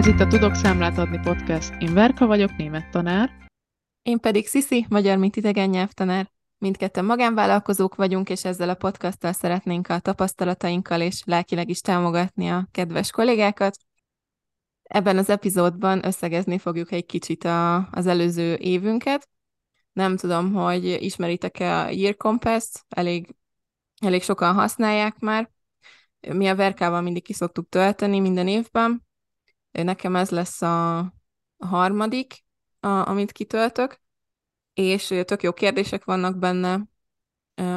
Ez itt a Tudok Számlát adni podcast. Én Verka vagyok, német tanár. Én pedig Sziszi, magyar, mint idegen nyelvtanár. Mindketten magánvállalkozók vagyunk, és ezzel a podcasttal szeretnénk a tapasztalatainkkal és lelkileg is támogatni a kedves kollégákat. Ebben az epizódban összegezni fogjuk egy kicsit a, az előző évünket. Nem tudom, hogy ismeritek-e a Year Compass-t, elég, elég sokan használják már. Mi a Verkával mindig ki szoktuk tölteni minden évben. Nekem ez lesz a, harmadik, a, amit kitöltök, és tök jó kérdések vannak benne,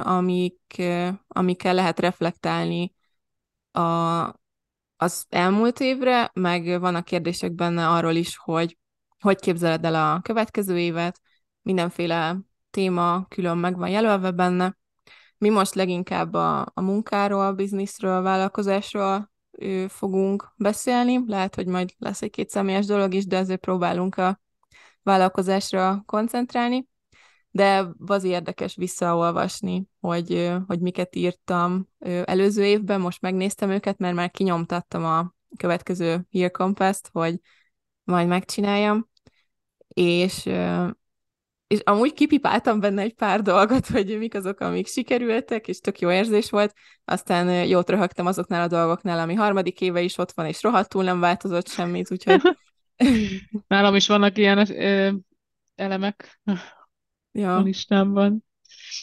amik, amikkel lehet reflektálni a, az elmúlt évre, meg vannak kérdések benne arról is, hogy hogy képzeled el a következő évet, mindenféle téma külön meg van jelölve benne. Mi most leginkább a, a munkáról, a bizniszről, a vállalkozásról fogunk beszélni. Lehet, hogy majd lesz egy két személyes dolog is, de azért próbálunk a vállalkozásra koncentrálni. De az érdekes visszaolvasni, hogy, hogy miket írtam előző évben, most megnéztem őket, mert már kinyomtattam a következő Year Compass-t, hogy majd megcsináljam, és és amúgy kipipáltam benne egy pár dolgot, hogy mik azok, amik sikerültek, és tök jó érzés volt. Aztán jót röhögtem azoknál a dolgoknál, ami harmadik éve is ott van, és rohadtul nem változott semmit, úgyhogy... Nálam is vannak ilyen ö, elemek ja. a listámban.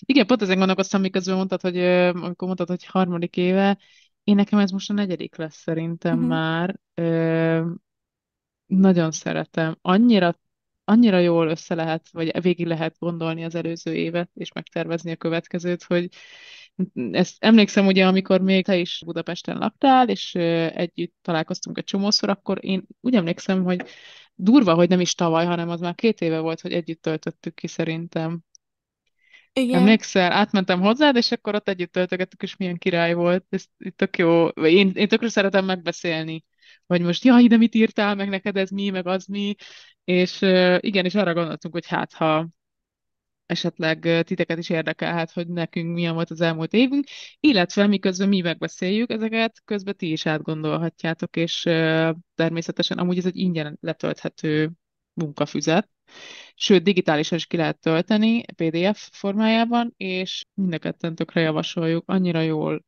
Igen, pont ezen gondolkoztam, miközben mondtad, hogy amikor mondtad, hogy harmadik éve, én nekem ez most a negyedik lesz szerintem uh-huh. már. Ö, nagyon szeretem. Annyira annyira jól össze lehet, vagy végig lehet gondolni az előző évet, és megtervezni a következőt, hogy ezt emlékszem ugye, amikor még te is Budapesten laktál, és együtt találkoztunk egy csomószor, akkor én úgy emlékszem, hogy durva, hogy nem is tavaly, hanem az már két éve volt, hogy együtt töltöttük ki szerintem. Igen. Emlékszel, átmentem hozzád, és akkor ott együtt töltögettük, és milyen király volt. Ez tök jó. Én, én tökre szeretem megbeszélni, hogy most, jaj, de mit írtál, meg neked ez mi, meg az mi, és igen, és arra gondoltunk, hogy hát, ha esetleg titeket is érdekelhet, hogy nekünk milyen volt az elmúlt évünk, illetve miközben mi megbeszéljük ezeket, közben ti is átgondolhatjátok, és természetesen amúgy ez egy ingyen letölthető munkafüzet, sőt, digitálisan is ki lehet tölteni PDF formájában, és mind tökre javasoljuk, annyira jól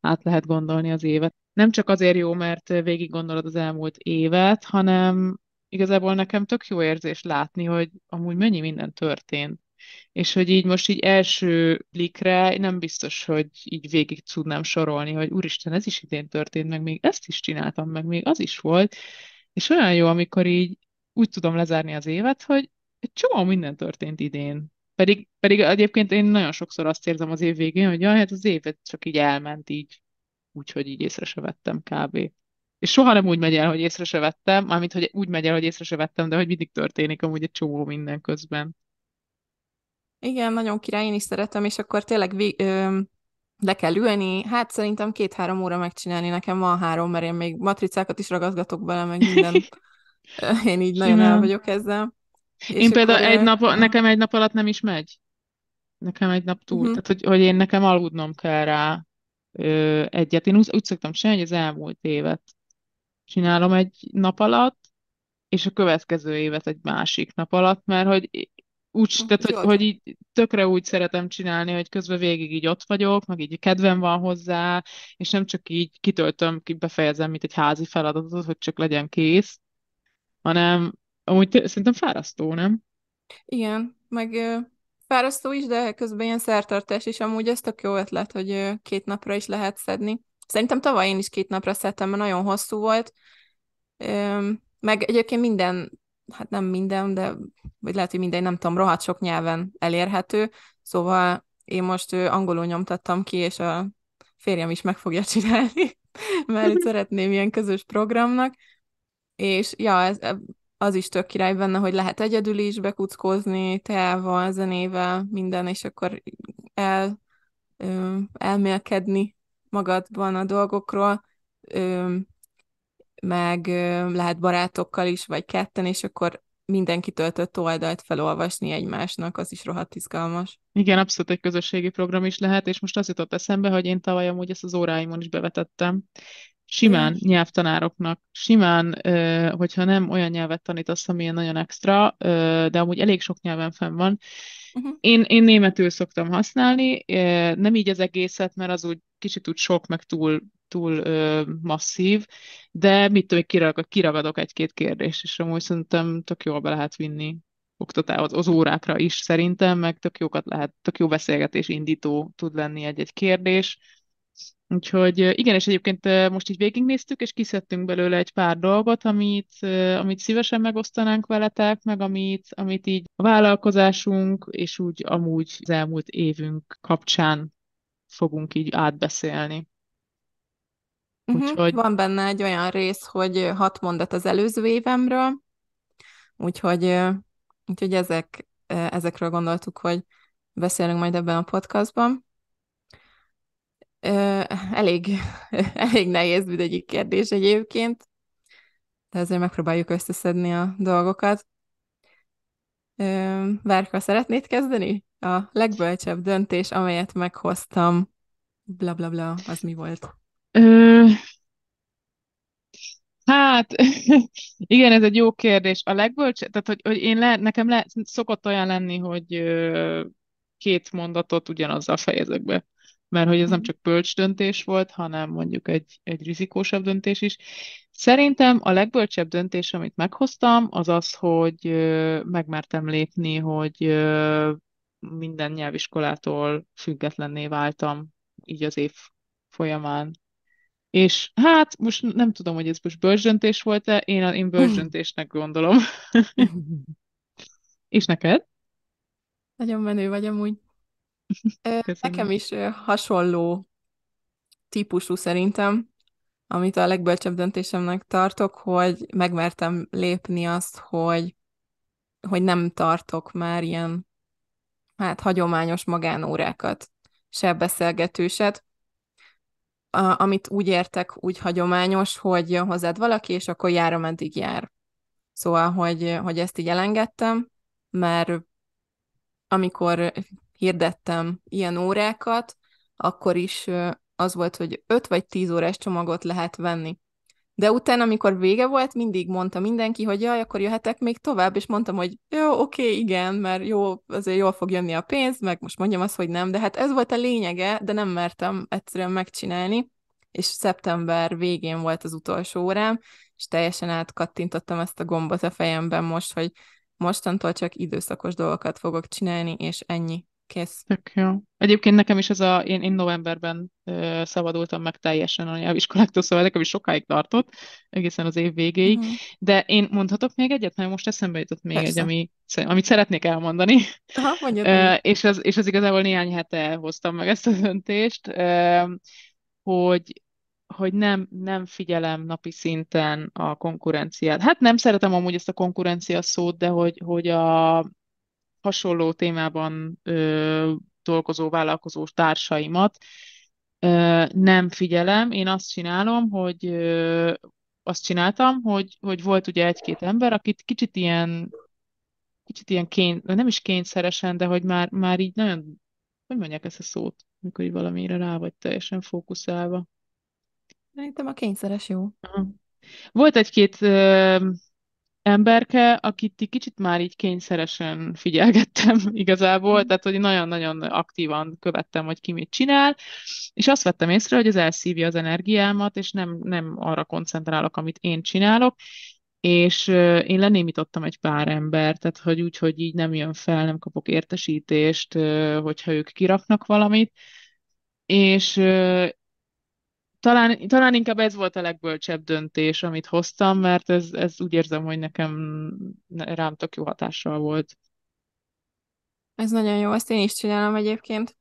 át lehet gondolni az évet. Nem csak azért jó, mert végig gondolod az elmúlt évet, hanem igazából nekem tök jó érzés látni, hogy amúgy mennyi minden történt. És hogy így most így első blikre nem biztos, hogy így végig tudnám sorolni, hogy úristen, ez is idén történt, meg még ezt is csináltam, meg még az is volt. És olyan jó, amikor így úgy tudom lezárni az évet, hogy egy csomó minden történt idén. Pedig, pedig egyébként én nagyon sokszor azt érzem az év végén, hogy jaj, hát az évet csak így elment így, úgyhogy így észre se vettem kb. És soha nem úgy megy el, hogy észre se vettem, mármint, hogy úgy megy el, hogy észre se vettem, de hogy mindig történik amúgy egy csomó minden közben. Igen, nagyon király, én is szeretem, és akkor tényleg vi- ö, le kell ülni, hát szerintem két-három óra megcsinálni, nekem van három, mert én még matricákat is ragazgatok bele, meg minden. én így nagyon el vagyok ezzel. És én például egy nap, nekem egy nap alatt nem is megy. Nekem egy nap túl. Uh-huh. Tehát, hogy, hogy én nekem aludnom kell rá ö, egyet. Én úgy, úgy szoktam csinálni, hogy az elmúlt évet csinálom egy nap alatt, és a következő évet egy másik nap alatt, mert hogy úgy, tehát, hogy, hogy így tökre úgy szeretem csinálni, hogy közben végig így ott vagyok, meg így kedvem van hozzá, és nem csak így kitöltöm, befejezem, mint egy házi feladatot, hogy csak legyen kész, hanem amúgy szerintem fárasztó, nem? Igen, meg fárasztó is, de közben ilyen szertartás, és amúgy ez tök jó ötlet, hogy két napra is lehet szedni. Szerintem tavaly én is két napra szedtem, mert nagyon hosszú volt. Meg egyébként minden, hát nem minden, de vagy lehet, hogy minden, nem tudom, rohadt sok nyelven elérhető, szóval én most angolul nyomtattam ki, és a férjem is meg fogja csinálni, mert szeretném ilyen közös programnak, és ja, ez, az is tök király benne, hogy lehet egyedül is bekuckózni, teával, zenével, minden, és akkor el, ö, elmélkedni magadban a dolgokról, ö, meg ö, lehet barátokkal is, vagy ketten, és akkor mindenki töltött oldalt felolvasni egymásnak, az is rohadt izgalmas. Igen, abszolút egy közösségi program is lehet, és most azt jutott eszembe, hogy én tavaly amúgy ezt az óráimon is bevetettem, Simán Igen. nyelvtanároknak, simán, hogyha nem olyan nyelvet tanítasz, ami nagyon extra, de amúgy elég sok nyelven fenn van. Uh-huh. Én, én németül szoktam használni, nem így az egészet, mert az úgy kicsit úgy sok, meg túl, túl masszív, de mit tudom, kiragad, kiragadok egy-két kérdést, és amúgy szerintem tök jól be lehet vinni oktatás, az órákra is szerintem, meg tök jókat lehet, tök jó beszélgetés indító tud lenni egy-egy kérdés Úgyhogy igen, és egyébként most így végignéztük, és kiszedtünk belőle egy pár dolgot, amit, amit szívesen megosztanánk veletek, meg amit, amit így a vállalkozásunk, és úgy amúgy az elmúlt évünk kapcsán fogunk így átbeszélni. Uh-huh. Úgyhogy... Van benne egy olyan rész, hogy hat mondat az előző évemről, úgyhogy, úgyhogy ezek, ezekről gondoltuk, hogy beszélünk majd ebben a podcastban elég, elég nehéz mindegyik kérdés egyébként, de azért megpróbáljuk összeszedni a dolgokat. Várka, szeretnéd kezdeni? A legbölcsebb döntés, amelyet meghoztam, bla bla bla, az mi volt? Ö... Hát, igen, ez egy jó kérdés. A legbölcsebb, tehát hogy, hogy én le, nekem le, szokott olyan lenni, hogy két mondatot ugyanazzal fejezek be mert hogy ez nem mhm. csak bölcs döntés volt, hanem mondjuk egy, egy rizikósabb döntés is. Szerintem a legbölcsebb döntés, amit meghoztam, az az, hogy megmertem lépni, hogy minden nyelviskolától függetlenné váltam így az év folyamán. És hát most nem tudom, hogy ez most bölcs döntés volt-e, én, én bölcs döntésnek gondolom. És neked? Nagyon menő vagy amúgy. Köszönöm. Nekem is hasonló típusú szerintem, amit a legbölcsebb döntésemnek tartok, hogy megmertem lépni azt, hogy, hogy nem tartok már ilyen hát hagyományos magánórákat, se beszélgetőset, a, amit úgy értek, úgy hagyományos, hogy jön hozzád valaki, és akkor jár, ameddig jár. Szóval, hogy, hogy ezt így elengedtem, mert amikor hirdettem ilyen órákat, akkor is az volt, hogy 5 vagy 10 órás csomagot lehet venni. De utána, amikor vége volt, mindig mondta mindenki, hogy jaj, akkor jöhetek még tovább, és mondtam, hogy jó, oké, igen, mert jó, azért jól fog jönni a pénz, meg most mondjam azt, hogy nem, de hát ez volt a lényege, de nem mertem egyszerűen megcsinálni, és szeptember végén volt az utolsó órám, és teljesen átkattintottam ezt a gombot a fejemben most, hogy mostantól csak időszakos dolgokat fogok csinálni, és ennyi. Kész. Tök jó. Egyébként nekem is ez a, én, én novemberben ö, szabadultam meg teljesen a nyelviskoláktól, szóval nekem is sokáig tartott, egészen az év végéig. Uh-huh. De én mondhatok még egyet, mert most eszembe jutott még Persze. egy, ami, amit szeretnék elmondani. Aha, ö, és, az, és az igazából néhány hete hoztam meg ezt a döntést, ö, hogy hogy nem, nem figyelem napi szinten a konkurenciát. Hát nem szeretem amúgy ezt a konkurencia szót, de hogy, hogy a, hasonló témában ö, dolgozó vállalkozós társaimat ö, nem figyelem. Én azt csinálom, hogy ö, azt csináltam, hogy, hogy volt ugye egy-két ember, akit kicsit ilyen kicsit ilyen kény, nem is kényszeresen, de hogy már, már így nagyon, hogy mondják ezt a szót, amikor így valamire rá vagy teljesen fókuszálva. Szerintem a kényszeres jó. Aha. Volt egy-két emberke, akit egy kicsit már így kényszeresen figyelgettem igazából, mm. tehát hogy nagyon-nagyon aktívan követtem, hogy ki mit csinál, és azt vettem észre, hogy ez elszívja az energiámat, és nem, nem arra koncentrálok, amit én csinálok, és én lenémítottam egy pár embert, tehát hogy úgy, hogy így nem jön fel, nem kapok értesítést, hogyha ők kiraknak valamit, és talán, talán inkább ez volt a legbölcsebb döntés, amit hoztam, mert ez, ez úgy érzem, hogy nekem rám tök jó hatással volt. Ez nagyon jó, ezt én is csinálom egyébként,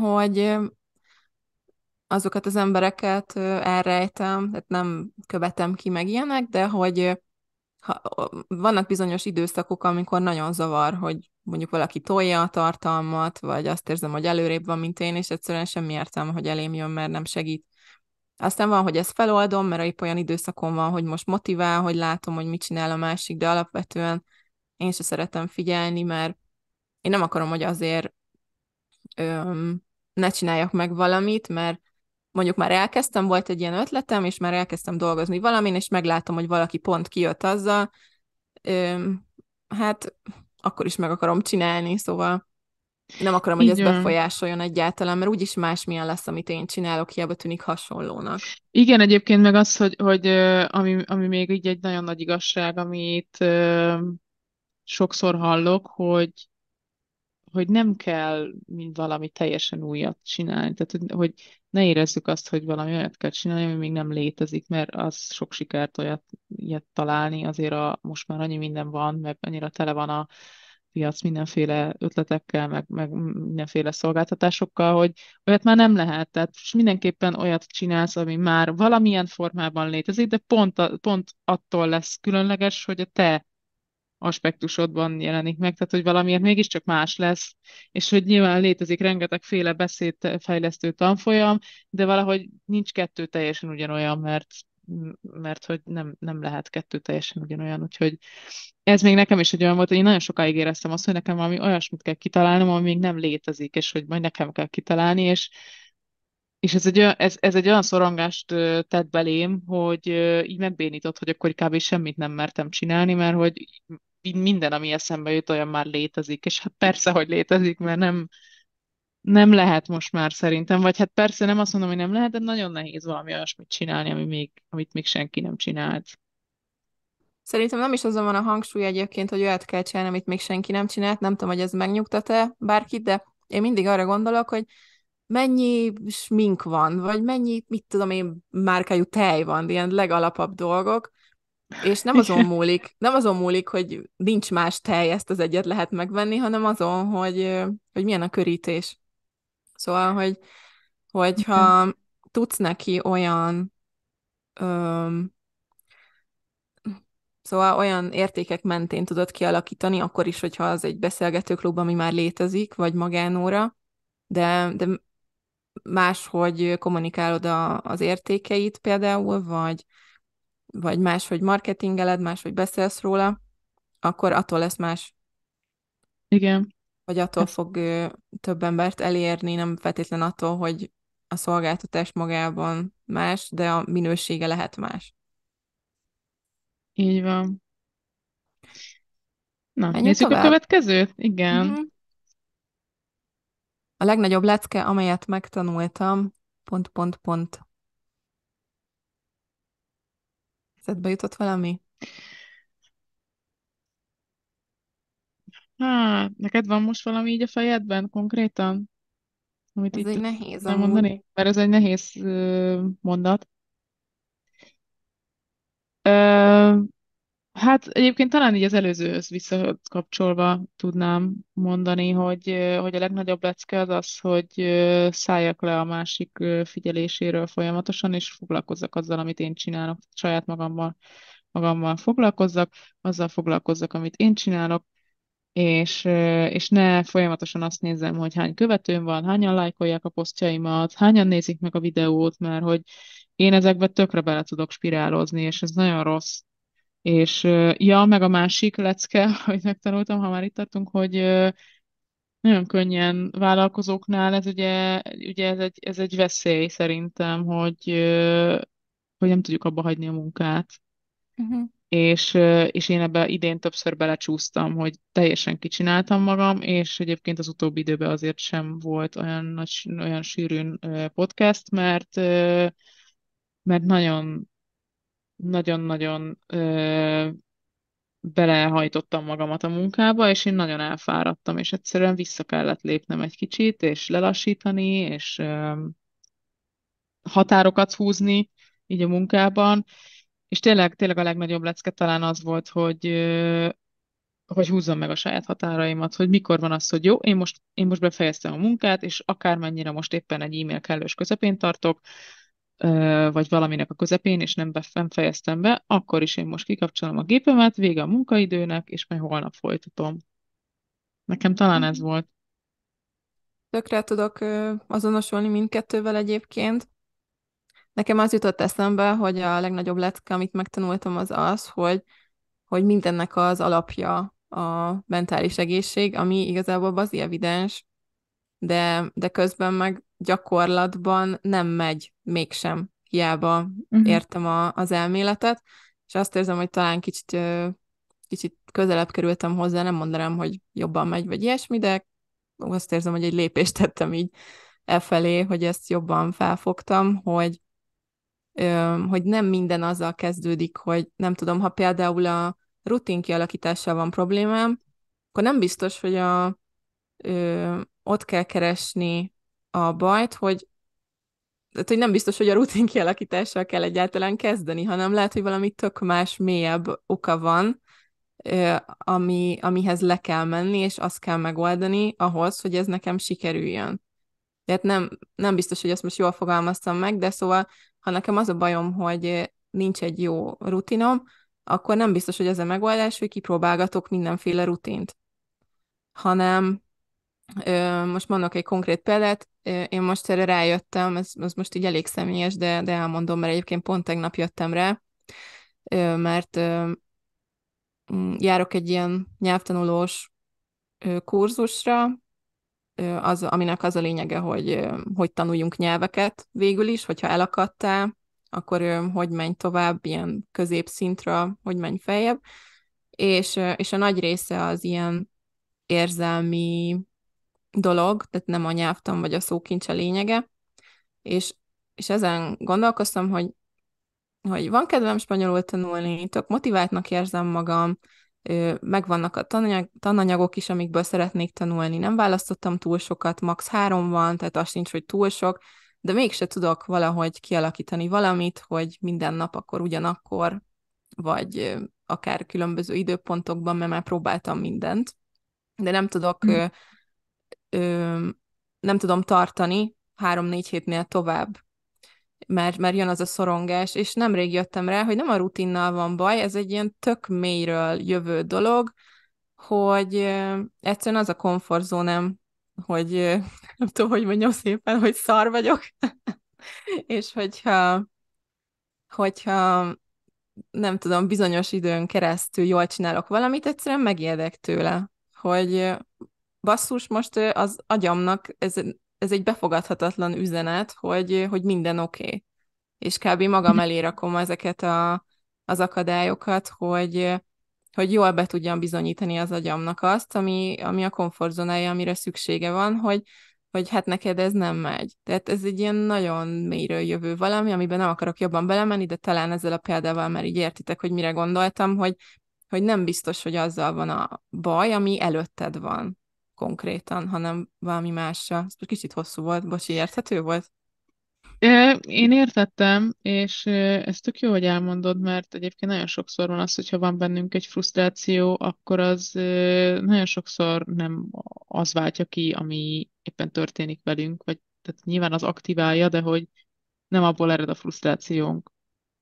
hogy azokat az embereket elrejtem, tehát nem követem ki meg ilyenek, de hogy ha, vannak bizonyos időszakok, amikor nagyon zavar, hogy mondjuk valaki tolja a tartalmat, vagy azt érzem, hogy előrébb van, mint én, és egyszerűen semmi értelme, hogy elém jön, mert nem segít. Aztán van, hogy ezt feloldom, mert épp olyan időszakon van, hogy most motivál, hogy látom, hogy mit csinál a másik, de alapvetően én se szeretem figyelni, mert én nem akarom, hogy azért öm, ne csináljak meg valamit, mert mondjuk már elkezdtem, volt egy ilyen ötletem, és már elkezdtem dolgozni valamin, és meglátom, hogy valaki pont kijött azzal, öm, hát akkor is meg akarom csinálni, szóval nem akarom, hogy ez befolyásoljon egyáltalán, mert úgyis másmilyen lesz, amit én csinálok, hiába tűnik hasonlónak. Igen, egyébként meg az, hogy, hogy ami, ami még így egy nagyon nagy igazság, amit sokszor hallok, hogy hogy nem kell mint valami teljesen újat csinálni. Tehát, hogy, hogy ne érezzük azt, hogy valami olyat kell csinálni, ami még nem létezik, mert az sok sikert olyat ilyet találni. Azért a, most már annyi minden van, meg annyira tele van a piac mindenféle ötletekkel, meg, meg mindenféle szolgáltatásokkal, hogy olyat már nem lehet. Tehát mindenképpen olyat csinálsz, ami már valamilyen formában létezik, de pont, pont attól lesz különleges, hogy a te aspektusodban jelenik meg, tehát hogy valamiért mégiscsak más lesz, és hogy nyilván létezik rengetegféle beszédfejlesztő tanfolyam, de valahogy nincs kettő teljesen ugyanolyan, mert mert hogy nem, nem lehet kettő teljesen ugyanolyan, úgyhogy ez még nekem is egy olyan volt, hogy én nagyon sokáig éreztem azt, hogy nekem valami olyasmit kell kitalálnom, ami még nem létezik, és hogy majd nekem kell kitalálni, és és ez egy, ez, ez egy olyan szorongást tett belém, hogy így megbénított, hogy akkor kb. semmit nem mertem csinálni, mert hogy minden, ami eszembe jut, olyan már létezik, és hát persze, hogy létezik, mert nem, nem lehet most már szerintem, vagy hát persze nem azt mondom, hogy nem lehet, de nagyon nehéz valami olyasmit csinálni, ami még, amit még senki nem csinált. Szerintem nem is azon van a hangsúly egyébként, hogy olyat kell csinálni, amit még senki nem csinált. Nem tudom, hogy ez megnyugtat-e bárkit, de én mindig arra gondolok, hogy mennyi smink van, vagy mennyi, mit tudom én, márkájú tej van, ilyen legalapabb dolgok, és nem azon múlik, nem azon múlik, hogy nincs más tej, ezt az egyet lehet megvenni, hanem azon, hogy, hogy milyen a körítés. Szóval, hogy, hogyha tudsz neki olyan öm, Szóval olyan értékek mentén tudod kialakítani, akkor is, hogyha az egy beszélgetőklub, ami már létezik, vagy magánóra, de, de máshogy kommunikálod a, az értékeit például, vagy, vagy máshogy marketingeled, máshogy beszélsz róla, akkor attól lesz más. Igen. Vagy attól Ez... fog több embert elérni, nem feltétlen attól, hogy a szolgáltatás magában más, de a minősége lehet más. Így van. Na, Menjünk nézzük tovább? a következőt? Igen. Mm-hmm. A legnagyobb lecke, amelyet megtanultam, pont, pont, pont. Eszedbe jutott valami? Hát, neked van most valami így a fejedben konkrétan? Amit ez egy nehéz mondani? Mert ez egy nehéz mondat. Ö, hát egyébként talán így az előzőhöz visszakapcsolva tudnám mondani, hogy, hogy a legnagyobb lecke az az, hogy szálljak le a másik figyeléséről folyamatosan, és foglalkozzak azzal, amit én csinálok, saját magammal, magammal foglalkozzak, azzal foglalkozzak, amit én csinálok, és, és ne folyamatosan azt nézem, hogy hány követőm van, hányan lájkolják a posztjaimat, hányan nézik meg a videót, mert hogy én ezekbe tökre bele tudok spirálozni, és ez nagyon rossz. És ja, meg a másik lecke, hogy megtanultam, ha már itt tartunk, hogy nagyon könnyen vállalkozóknál ez ugye, ugye ez egy, ez egy veszély szerintem, hogy, hogy nem tudjuk abba hagyni a munkát. Uh-huh. És, és én ebbe idén többször belecsúsztam, hogy teljesen kicsináltam magam, és egyébként az utóbbi időben azért sem volt olyan, nagy, olyan sűrűn podcast, mert mert nagyon nagyon-nagyon belehajtottam magamat a munkába, és én nagyon elfáradtam, és egyszerűen vissza kellett lépnem egy kicsit, és lelassítani, és ö, határokat húzni így a munkában, és tényleg, tényleg a legnagyobb lecke talán az volt, hogy hogy húzzam meg a saját határaimat, hogy mikor van az, hogy jó, én most, én most befejeztem a munkát, és akármennyire most éppen egy e-mail kellős közepén tartok, vagy valaminek a közepén, és nem, nem fejeztem be, akkor is én most kikapcsolom a gépemet, vége a munkaidőnek, és majd holnap folytatom. Nekem talán ez mhm. volt. Tökre tudok azonosulni mindkettővel egyébként. Nekem az jutott eszembe, hogy a legnagyobb lecke, amit megtanultam, az az, hogy, hogy mindennek az alapja a mentális egészség, ami igazából bazi evidens, de, de közben meg gyakorlatban nem megy mégsem hiába uh-huh. értem a, az elméletet, és azt érzem, hogy talán kicsit, kicsit közelebb kerültem hozzá, nem mondanám, hogy jobban megy, vagy ilyesmi, de azt érzem, hogy egy lépést tettem így e felé, hogy ezt jobban felfogtam, hogy, hogy nem minden azzal kezdődik, hogy nem tudom, ha például a rutin kialakítással van problémám, akkor nem biztos, hogy a, ö, ott kell keresni a bajt, hogy tehát, hogy nem biztos, hogy a rutin kialakítással kell egyáltalán kezdeni, hanem lehet, hogy valami tök más, mélyebb oka van, ami, amihez le kell menni, és azt kell megoldani ahhoz, hogy ez nekem sikerüljön. Tehát nem, nem biztos, hogy ezt most jól fogalmaztam meg, de szóval, ha nekem az a bajom, hogy nincs egy jó rutinom, akkor nem biztos, hogy ez a megoldás, hogy kipróbálgatok mindenféle rutint. Hanem most mondok egy konkrét példát, én most erre rájöttem, ez, ez most így elég személyes, de, de elmondom, mert egyébként pont tegnap jöttem rá, mert járok egy ilyen nyelvtanulós kurzusra, az, aminek az a lényege, hogy hogy tanuljunk nyelveket végül is, hogyha elakadtál, akkor hogy menj tovább, ilyen középszintra, hogy menj feljebb, és, és a nagy része az ilyen érzelmi dolog, tehát nem a nyelvtan vagy a szókincs a lényege, és, és ezen gondolkoztam, hogy, hogy van kedvem spanyolul tanulni, tök motiváltnak érzem magam, megvannak a tananyag, tananyagok is, amikből szeretnék tanulni. Nem választottam túl sokat, max. három van, tehát az sincs, hogy túl sok, de mégse tudok valahogy kialakítani valamit, hogy minden nap akkor ugyanakkor, vagy akár különböző időpontokban, mert már próbáltam mindent, de nem tudok, mm. ö, ö, nem tudom tartani három-négy hétnél tovább, mert, mert jön az a szorongás, és nemrég jöttem rá, hogy nem a rutinnal van baj, ez egy ilyen tök mélyről jövő dolog, hogy egyszerűen az a komfortzónám, hogy nem tudom, hogy mondjam szépen, hogy szar vagyok, és hogyha, hogyha nem tudom, bizonyos időn keresztül jól csinálok valamit, egyszerűen megijedek tőle, hogy basszus, most az agyamnak ez, ez egy befogadhatatlan üzenet, hogy, hogy minden oké. Okay. És kb. magam elé rakom ezeket a, az akadályokat, hogy, hogy jól be tudjam bizonyítani az agyamnak azt, ami, ami a komfortzónája, amire szüksége van, hogy, hogy hát neked ez nem megy. Tehát ez egy ilyen nagyon mélyről jövő valami, amiben nem akarok jobban belemenni, de talán ezzel a példával már így értitek, hogy mire gondoltam, hogy, hogy nem biztos, hogy azzal van a baj, ami előtted van konkrétan, hanem valami mással. Ez kicsit hosszú volt, bocsi, érthető volt? Én értettem, és ez tök jó, hogy elmondod, mert egyébként nagyon sokszor van az, hogyha van bennünk egy frusztráció, akkor az nagyon sokszor nem az váltja ki, ami éppen történik velünk, vagy tehát nyilván az aktiválja, de hogy nem abból ered a frusztrációnk,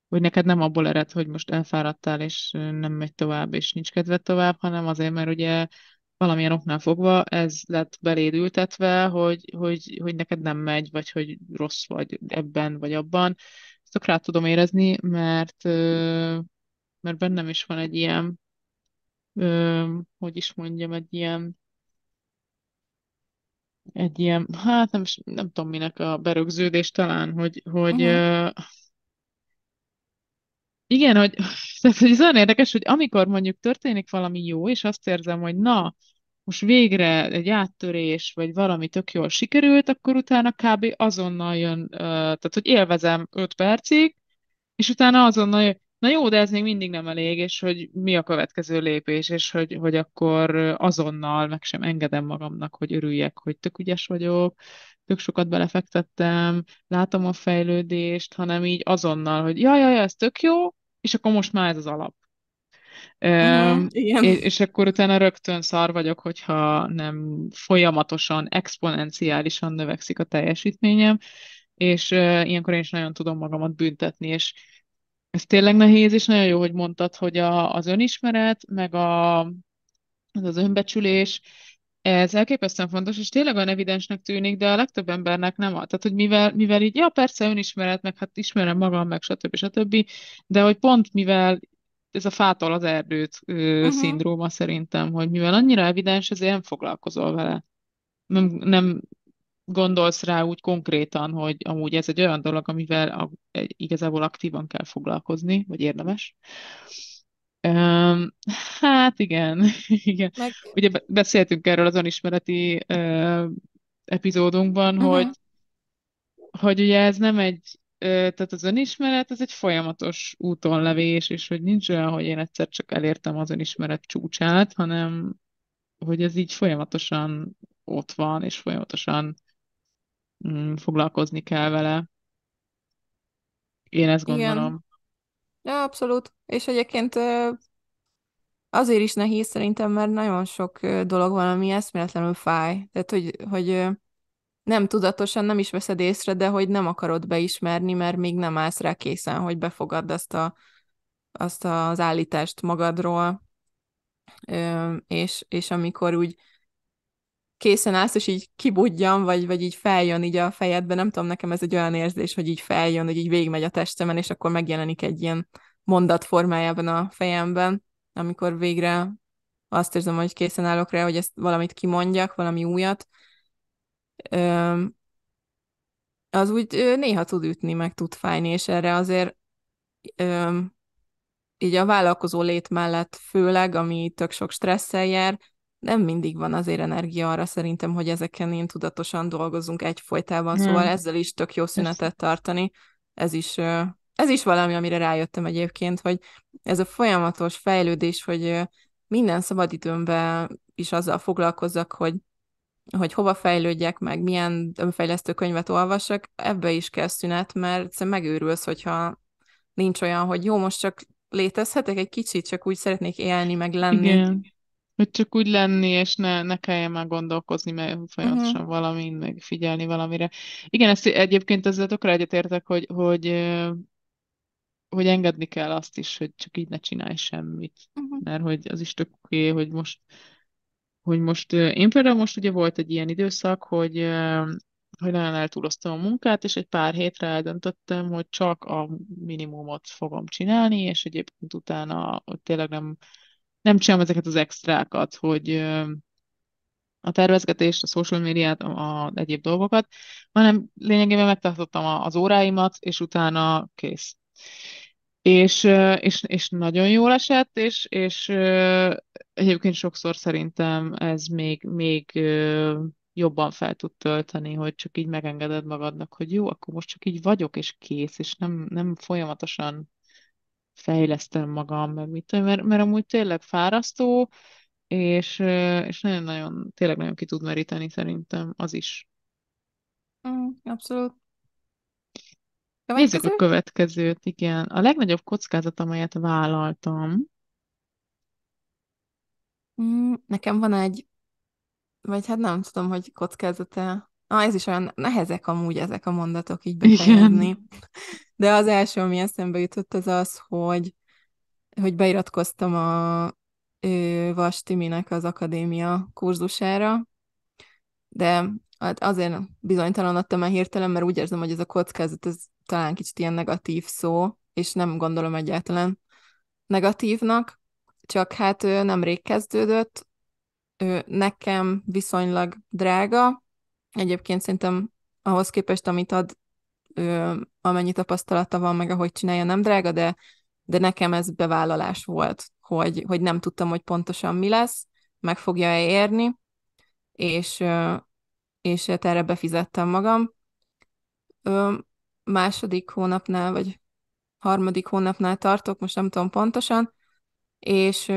hogy neked nem abból ered, hogy most elfáradtál, és nem megy tovább, és nincs kedved tovább, hanem azért, mert ugye valamilyen oknál fogva ez lett beléd ültetve, hogy, hogy, hogy neked nem megy, vagy hogy rossz vagy ebben, vagy abban. Ezt rá tudom érezni, mert, mert bennem is van egy ilyen, hogy is mondjam, egy ilyen egy ilyen, hát nem, nem tudom minek a berögződés talán, hogy, hogy uh-huh. igen, hogy, tehát, hogy ez olyan érdekes, hogy amikor mondjuk történik valami jó, és azt érzem, hogy na, most végre egy áttörés, vagy valami tök jól sikerült, akkor utána kb. azonnal jön, tehát hogy élvezem 5 percig, és utána azonnal jön, na jó, de ez még mindig nem elég, és hogy mi a következő lépés, és hogy, hogy akkor azonnal meg sem engedem magamnak, hogy örüljek, hogy tök ügyes vagyok, tök sokat belefektettem, látom a fejlődést, hanem így azonnal, hogy jaj, jaj, ez tök jó, és akkor most már ez az alap. Uh-huh, igen. És, és akkor utána rögtön szar vagyok, hogyha nem folyamatosan, exponenciálisan növekszik a teljesítményem, és uh, ilyenkor én is nagyon tudom magamat büntetni, és ez tényleg nehéz, és nagyon jó, hogy mondtad, hogy a, az önismeret, meg a, az, az önbecsülés, ez elképesztően fontos, és tényleg olyan evidensnek tűnik, de a legtöbb embernek nem. Tehát, hogy mivel, mivel így, ja, persze önismeret, meg hát ismerem magam, meg stb. stb. De hogy pont mivel ez a fától az erdőt uh-huh. szindróma szerintem, hogy mivel annyira evidens, ezért nem foglalkozol vele. Nem, nem gondolsz rá úgy konkrétan, hogy amúgy ez egy olyan dolog, amivel igazából aktívan kell foglalkozni, vagy érdemes. Um, hát igen, igen. Meg... Ugye beszéltünk erről az önismereti uh, epizódunkban, uh-huh. hogy, hogy ugye ez nem egy, tehát az önismeret, ez egy folyamatos úton levés, és hogy nincs olyan, hogy én egyszer csak elértem az önismeret csúcsát, hanem hogy ez így folyamatosan ott van, és folyamatosan mm, foglalkozni kell vele. Én ezt gondolom. Igen. Ja, abszolút. És egyébként azért is nehéz szerintem, mert nagyon sok dolog van, ami eszméletlenül fáj. Tehát, hogy, hogy nem tudatosan, nem is veszed észre, de hogy nem akarod beismerni, mert még nem állsz rá készen, hogy befogadd azt, a, azt az állítást magadról. És, és amikor úgy készen állsz, és így kibudjan, vagy, vagy így feljön így a fejedbe, nem tudom, nekem ez egy olyan érzés, hogy így feljön, hogy így végigmegy a testemen, és akkor megjelenik egy ilyen mondat formájában a fejemben, amikor végre azt érzem, hogy készen állok rá, hogy ezt valamit kimondjak, valami újat. Az úgy néha tud ütni, meg tud fájni, és erre azért így a vállalkozó lét mellett főleg, ami tök sok stresszel jár, nem mindig van azért energia arra szerintem, hogy ezeken én tudatosan dolgozunk egyfolytában, hmm. szóval ezzel is tök jó szünetet tartani. Ez is, ez is valami, amire rájöttem egyébként, hogy ez a folyamatos fejlődés, hogy minden szabadidőmben is azzal foglalkozzak, hogy hogy hova fejlődjek meg, milyen önfejlesztő könyvet olvassak, ebbe is kell szünet, mert egyszerűen megőrülsz, hogyha nincs olyan, hogy jó, most csak létezhetek egy kicsit, csak úgy szeretnék élni, meg lenni. Igen. Hogy csak úgy lenni, és ne, ne kelljen már gondolkozni, mert folyamatosan uh-huh. valamin, meg figyelni valamire. Igen, ezt egyébként ezzel tökre egyetértek, hogy, hogy, hogy engedni kell azt is, hogy csak így ne csinálj semmit. Uh-huh. Mert hogy az is tök oké, hogy most hogy most én például most ugye volt egy ilyen időszak, hogy, hogy nagyon eltúloztam a munkát, és egy pár hétre eldöntöttem, hogy csak a minimumot fogom csinálni, és egyébként utána hogy tényleg nem nem csinálom ezeket az extrákat, hogy a tervezgetést, a social médiát, a, a egyéb dolgokat, hanem lényegében megtartottam az óráimat, és utána kész. És, és, és nagyon jól esett, és, és egyébként sokszor szerintem ez még, még jobban fel tud tölteni, hogy csak így megengeded magadnak, hogy jó, akkor most csak így vagyok, és kész, és nem, nem folyamatosan fejlesztem magam, meg mit tudom, mert, mert amúgy tényleg fárasztó, és, és nagyon-nagyon, tényleg nagyon ki tud meríteni szerintem az is. Mm, abszolút. Nézzük a következőt, igen. A legnagyobb kockázat, amelyet vállaltam. Mm, nekem van egy, vagy hát nem tudom, hogy kockázata. Ah, ez is olyan nehezek amúgy ezek a mondatok így befejezni. De az első, ami eszembe jutott, az az, hogy, hogy beiratkoztam a ö, Vas Timinek az akadémia kurzusára, de hát azért bizonytalanodtam el hirtelen, mert úgy érzem, hogy ez a kockázat, ez talán kicsit ilyen negatív szó, és nem gondolom egyáltalán negatívnak, csak hát nemrég kezdődött, nekem viszonylag drága, egyébként szerintem ahhoz képest, amit ad, amennyi tapasztalata van, meg ahogy csinálja, nem drága, de, de nekem ez bevállalás volt, hogy, hogy nem tudtam, hogy pontosan mi lesz, meg fogja-e érni, és, és hát erre befizettem magam. Második hónapnál, vagy harmadik hónapnál tartok, most nem tudom pontosan, és,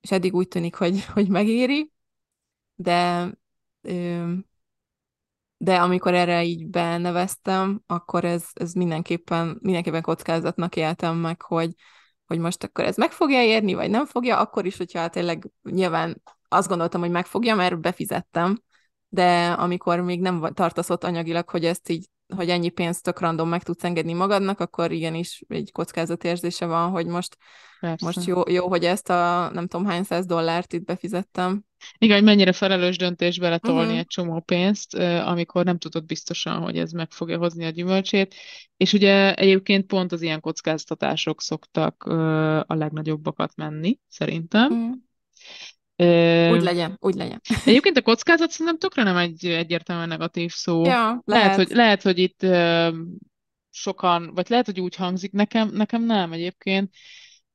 és eddig úgy tűnik, hogy, hogy megéri, de de amikor erre így beneveztem, akkor ez, ez mindenképpen, mindenképpen kockázatnak éltem meg, hogy, hogy most akkor ez meg fogja érni, vagy nem fogja, akkor is, hogyha tényleg nyilván azt gondoltam, hogy meg fogja, mert befizettem, de amikor még nem tartasz ott anyagilag, hogy ezt így, hogy ennyi pénzt tök random meg tudsz engedni magadnak, akkor igenis egy kockázatérzése van, hogy most, most jó, jó, hogy ezt a nem tudom hány száz dollárt itt befizettem. Igen, hogy mennyire felelős döntés beletolni uh-huh. egy csomó pénzt, amikor nem tudod biztosan, hogy ez meg fogja hozni a gyümölcsét. És ugye egyébként pont az ilyen kockáztatások szoktak a legnagyobbakat menni, szerintem. Uh-huh Úgy legyen, úgy legyen. Egyébként a kockázat szerintem tökre nem egy egyértelműen negatív szó. Ja, lehet, lehet. hogy, lehet, hogy itt ö, sokan, vagy lehet, hogy úgy hangzik, nekem, nekem nem egyébként.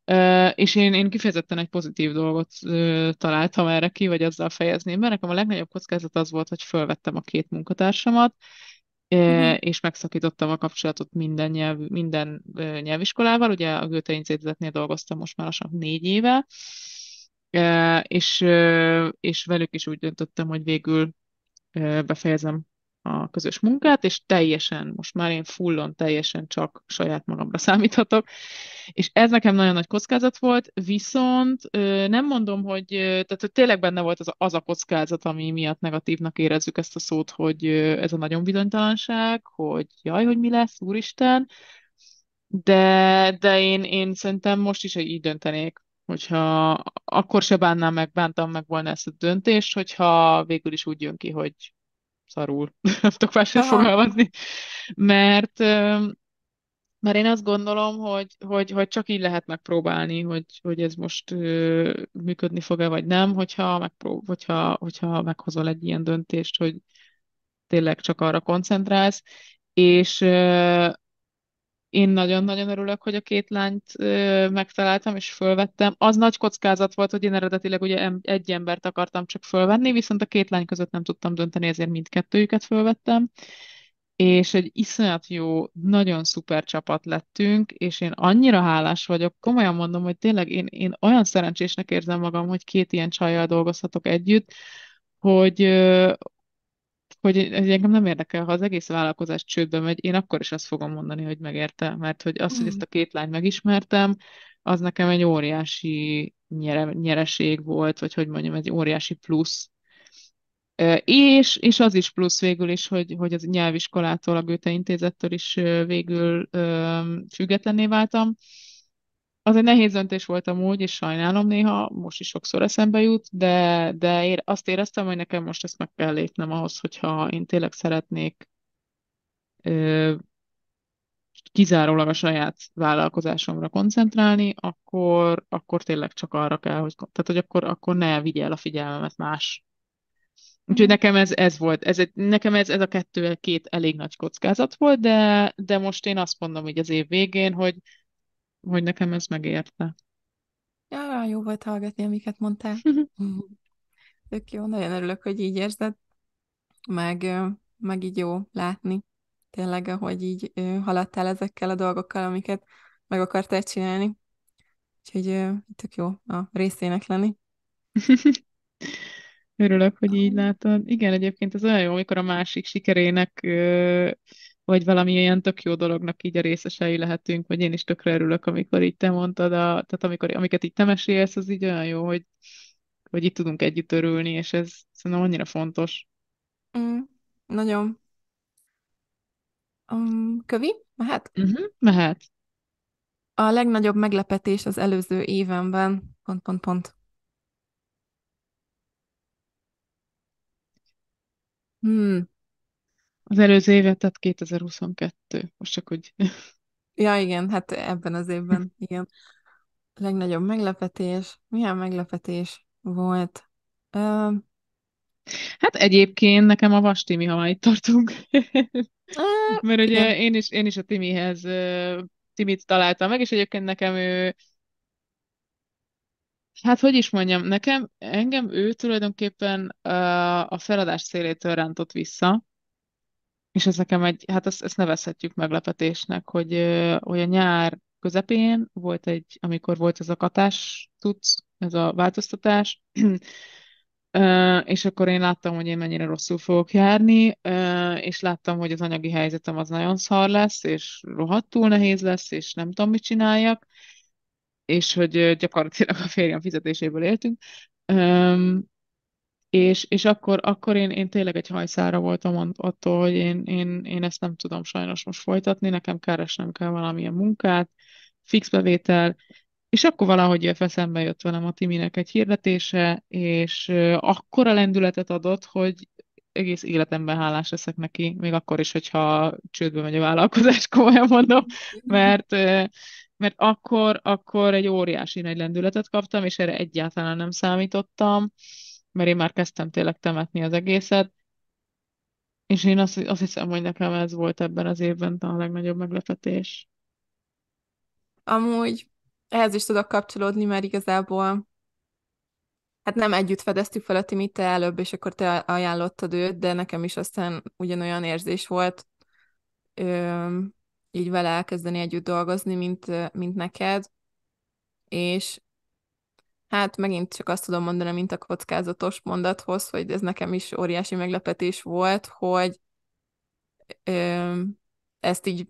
Ö, és én, én kifejezetten egy pozitív dolgot ö, találtam erre ki, vagy azzal fejezném, mert nekem a legnagyobb kockázat az volt, hogy fölvettem a két munkatársamat, Uh-huh. és megszakítottam a kapcsolatot minden, nyelv, minden nyelviskolával. Ugye a Goethe Intézetnél dolgoztam most már lassan négy éve, és, és velük is úgy döntöttem, hogy végül befejezem a közös munkát, és teljesen, most már én fullon teljesen csak saját magamra számíthatok. És ez nekem nagyon nagy kockázat volt, viszont nem mondom, hogy, tehát hogy tényleg benne volt az, az a kockázat, ami miatt negatívnak érezzük ezt a szót, hogy ez a nagyon bizonytalanság, hogy jaj, hogy mi lesz, úristen, de, de én, én szerintem most is így döntenék, hogyha akkor se bánnám meg, bántam meg volna ezt a döntést, hogyha végül is úgy jön ki, hogy szarul, nem tudok máshogy fogalmazni, mert, mert én azt gondolom, hogy, hogy, hogy csak így lehet megpróbálni, hogy, hogy ez most működni fog-e, vagy nem, hogyha, megprób- hogyha, hogyha meghozol egy ilyen döntést, hogy tényleg csak arra koncentrálsz, és én nagyon-nagyon örülök, hogy a két lányt ö, megtaláltam és fölvettem. Az nagy kockázat volt, hogy én eredetileg ugye egy embert akartam csak fölvenni, viszont a két lány között nem tudtam dönteni, ezért mindkettőjüket fölvettem. És egy iszonyat jó, nagyon szuper csapat lettünk, és én annyira hálás vagyok, komolyan mondom, hogy tényleg én, én olyan szerencsésnek érzem magam, hogy két ilyen csajjal dolgozhatok együtt, hogy, hogy engem nem érdekel, ha az egész vállalkozás csődbe megy, én akkor is azt fogom mondani, hogy megérte, mert hogy az, hogy ezt a két lányt megismertem, az nekem egy óriási nyere, nyereség volt, vagy hogy mondjam, egy óriási plusz. És, és az is plusz végül is, hogy, hogy az nyelviskolától, a Goethe intézettől is végül függetlenné váltam, az egy nehéz döntés volt amúgy, és sajnálom néha, most is sokszor eszembe jut, de, de ér, azt éreztem, hogy nekem most ezt meg kell lépnem ahhoz, hogyha én tényleg szeretnék ö, kizárólag a saját vállalkozásomra koncentrálni, akkor, akkor tényleg csak arra kell, hogy, tehát, hogy akkor, akkor ne vigye el a figyelmemet más. Úgyhogy nekem ez, ez volt, ez, nekem ez, ez a kettő, két elég nagy kockázat volt, de, de most én azt mondom, hogy az év végén, hogy, hogy nekem ez megérte. Ja, jó volt hallgatni, amiket mondtál. Tök jó, nagyon örülök, hogy így érzed, meg, meg így jó látni. Tényleg, ahogy így haladtál ezekkel a dolgokkal, amiket meg akartál csinálni. Úgyhogy tök jó a részének lenni. Örülök, hogy így látod. Igen, egyébként ez olyan jó, amikor a másik sikerének, vagy valami ilyen tök jó dolognak így a részesei lehetünk, vagy én is tökre örülök, amikor így te mondtad, a, tehát amikor, amiket így te mesélsz, az így olyan jó, hogy, hogy itt tudunk együtt örülni, és ez szerintem annyira fontos. Mm, nagyon. Um, kövi? Mehet? Uh-huh, mehet. A legnagyobb meglepetés az előző évenben, pont, pont, pont. Hmm. Az előző évet, tehát 2022. Most csak úgy. Ja, igen, hát ebben az évben, igen. A legnagyobb meglepetés. Milyen meglepetés volt? Uh, Hát egyébként nekem a Vas Timi, ha itt tartunk. Mert ugye igen. én is, én is a Timihez Timit találtam meg, és egyébként nekem ő Hát, hogy is mondjam, nekem, engem ő tulajdonképpen uh, a feladás szélétől rántott vissza, és ez nekem egy, hát ezt, ezt nevezhetjük meglepetésnek, hogy, hogy a nyár közepén volt egy, amikor volt ez a katás tudsz, ez a változtatás, és akkor én láttam, hogy én mennyire rosszul fogok járni, és láttam, hogy az anyagi helyzetem az nagyon szar lesz, és rohadtul nehéz lesz, és nem tudom, mit csináljak, és hogy gyakorlatilag a férjem fizetéséből éltünk. És, és akkor, akkor én, én tényleg egy hajszára voltam attól, hogy én, én, én ezt nem tudom sajnos most folytatni, nekem keresnem kell valamilyen munkát, fix bevétel, és akkor valahogy a feszembe jött velem a Timinek egy hirdetése, és akkora lendületet adott, hogy egész életemben hálás leszek neki, még akkor is, hogyha csődbe megy a vállalkozás, komolyan mondom, mert mert akkor, akkor egy óriási nagy lendületet kaptam, és erre egyáltalán nem számítottam, mert én már kezdtem tényleg temetni az egészet, és én azt, azt hiszem, hogy nekem ez volt ebben az évben a legnagyobb meglepetés. Amúgy ehhez is tudok kapcsolódni, mert igazából hát nem együtt fedeztük fel a Timit, te előbb, és akkor te ajánlottad őt, de nekem is aztán ugyanolyan érzés volt ö, így vele elkezdeni együtt dolgozni, mint, mint neked. És hát megint csak azt tudom mondani, mint a kockázatos mondathoz, hogy ez nekem is óriási meglepetés volt, hogy ö, ezt így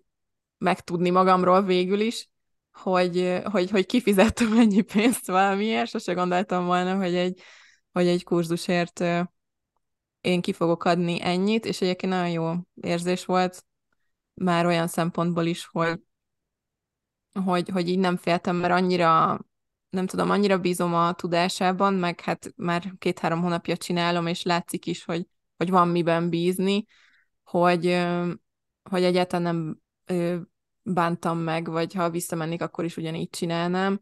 megtudni magamról végül is, hogy, hogy, hogy kifizettem ennyi pénzt valamiért, sose gondoltam volna, hogy egy, hogy egy kurzusért én ki fogok adni ennyit, és egyébként nagyon jó érzés volt már olyan szempontból is, hogy, hogy, hogy így nem féltem, mert annyira, nem tudom, annyira bízom a tudásában, meg hát már két-három hónapja csinálom, és látszik is, hogy, hogy van miben bízni, hogy, hogy egyáltalán nem bántam meg, vagy ha visszamennék, akkor is ugyanígy csinálnám.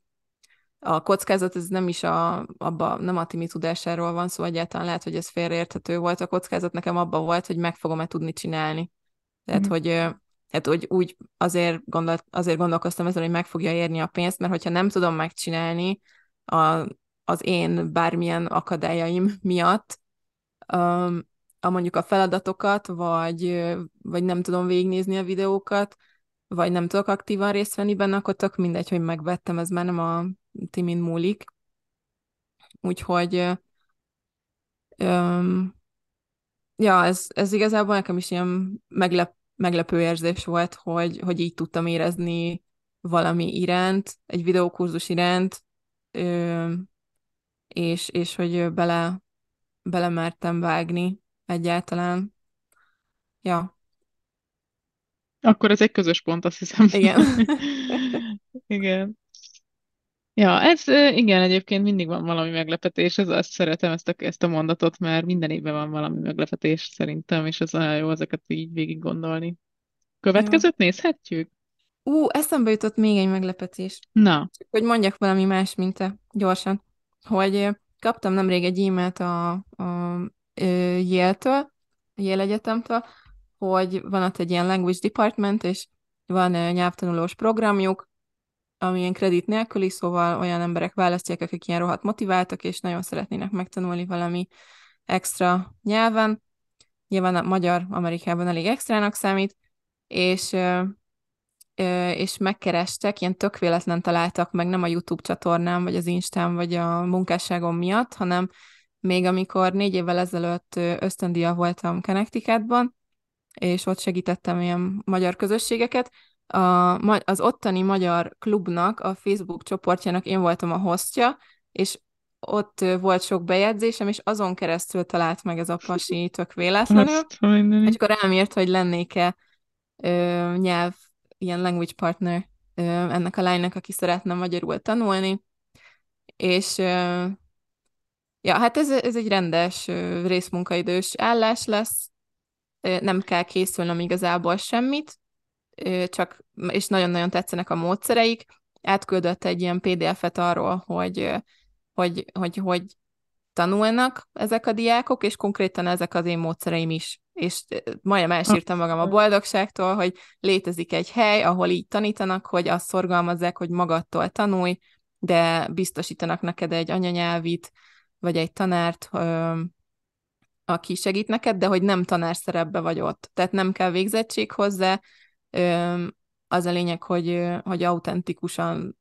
A kockázat ez nem is a, abba, nem a Timi tudásáról van szó, egyáltalán lehet, hogy ez félreérthető volt. A kockázat nekem abban volt, hogy meg fogom-e tudni csinálni. Tehát, mm. hogy Hát hogy úgy azért, gondolt, azért gondolkoztam ezen, hogy meg fogja érni a pénzt, mert hogyha nem tudom megcsinálni a, az én bármilyen akadályaim miatt, um, a mondjuk a feladatokat, vagy, vagy nem tudom végignézni a videókat, vagy nem tudok aktívan részt venni benne, akkor tök mindegy, hogy megvettem, ez már nem a Timin múlik. Úgyhogy um, ja, ez, ez igazából nekem is ilyen meglep, meglepő érzés volt, hogy, hogy így tudtam érezni valami iránt, egy videókurzus iránt, ö, és, és hogy bele, belemertem vágni egyáltalán. Ja. Akkor ez egy közös pont, azt hiszem. Igen. igen. Ja, ez igen, egyébként mindig van valami meglepetés, ez, azt szeretem ezt a, ezt a mondatot, mert minden évben van valami meglepetés szerintem, és ez olyan jó ezeket így végig gondolni. Következőt ja. nézhetjük? Ú, eszembe jutott még egy meglepetés. Na. Csak hogy mondjak valami más, mint te, gyorsan. Hogy kaptam nemrég egy e-mailt a, a, a Yale-től, Yale Egyetemtől, hogy van ott egy ilyen language department, és van nyelvtanulós programjuk, ami ilyen kredit nélküli, szóval olyan emberek választják, akik ilyen rohadt motiváltak, és nagyon szeretnének megtanulni valami extra nyelven. Nyilván a magyar Amerikában elég extrának számít, és, és megkerestek, ilyen tök véletlen találtak meg, nem a YouTube csatornám, vagy az Instám, vagy a munkásságom miatt, hanem még amikor négy évvel ezelőtt ösztöndia voltam Connecticutban, és ott segítettem ilyen magyar közösségeket, a, az ottani magyar klubnak, a Facebook csoportjának én voltam a hostja, és ott volt sok bejegyzésem, és azon keresztül talált meg ez a pasi tök véletlenül, és akkor rám írt, hogy lennék-e ö, nyelv, ilyen language partner ö, ennek a lánynak, aki szeretne magyarul tanulni, és ö, ja, hát ez, ez egy rendes ö, részmunkaidős állás lesz, ö, nem kell készülnöm igazából semmit, csak, és nagyon-nagyon tetszenek a módszereik, átküldött egy ilyen PDF-et arról, hogy, hogy, hogy, hogy tanulnak ezek a diákok, és konkrétan ezek az én módszereim is. És majdnem elsírtam magam a boldogságtól, hogy létezik egy hely, ahol így tanítanak, hogy azt szorgalmazzák, hogy magadtól tanulj, de biztosítanak neked egy anyanyelvit, vagy egy tanárt, aki segít neked, de hogy nem tanár szerepbe vagy ott. Tehát nem kell végzettség hozzá, az a lényeg, hogy, hogy autentikusan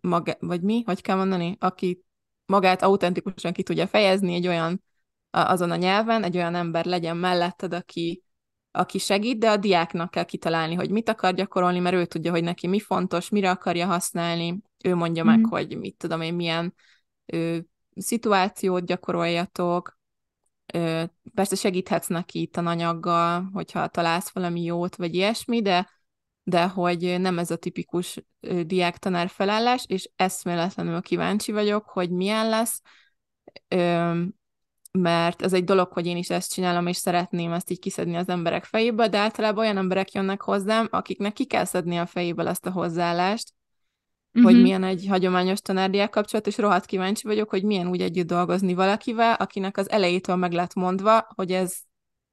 maga, vagy mi, hogy kell mondani, aki magát autentikusan ki tudja fejezni egy olyan azon a nyelven, egy olyan ember legyen melletted, aki, aki segít, de a diáknak kell kitalálni, hogy mit akar gyakorolni, mert ő tudja, hogy neki mi fontos, mire akarja használni, ő mondja mm. meg, mhm. hogy mit tudom én, milyen ő, szituációt gyakoroljatok, persze segíthetsz neki tananyaggal, hogyha találsz valami jót, vagy ilyesmi, de de hogy nem ez a tipikus diák-tanár felállás, és eszméletlenül kíváncsi vagyok, hogy milyen lesz, mert ez egy dolog, hogy én is ezt csinálom, és szeretném ezt így kiszedni az emberek fejéből, de általában olyan emberek jönnek hozzám, akiknek ki kell szedni a fejéből ezt a hozzáállást, uh-huh. hogy milyen egy hagyományos tanárdiák kapcsolat, és rohadt kíváncsi vagyok, hogy milyen úgy együtt dolgozni valakivel, akinek az elejétől meg lett mondva, hogy ez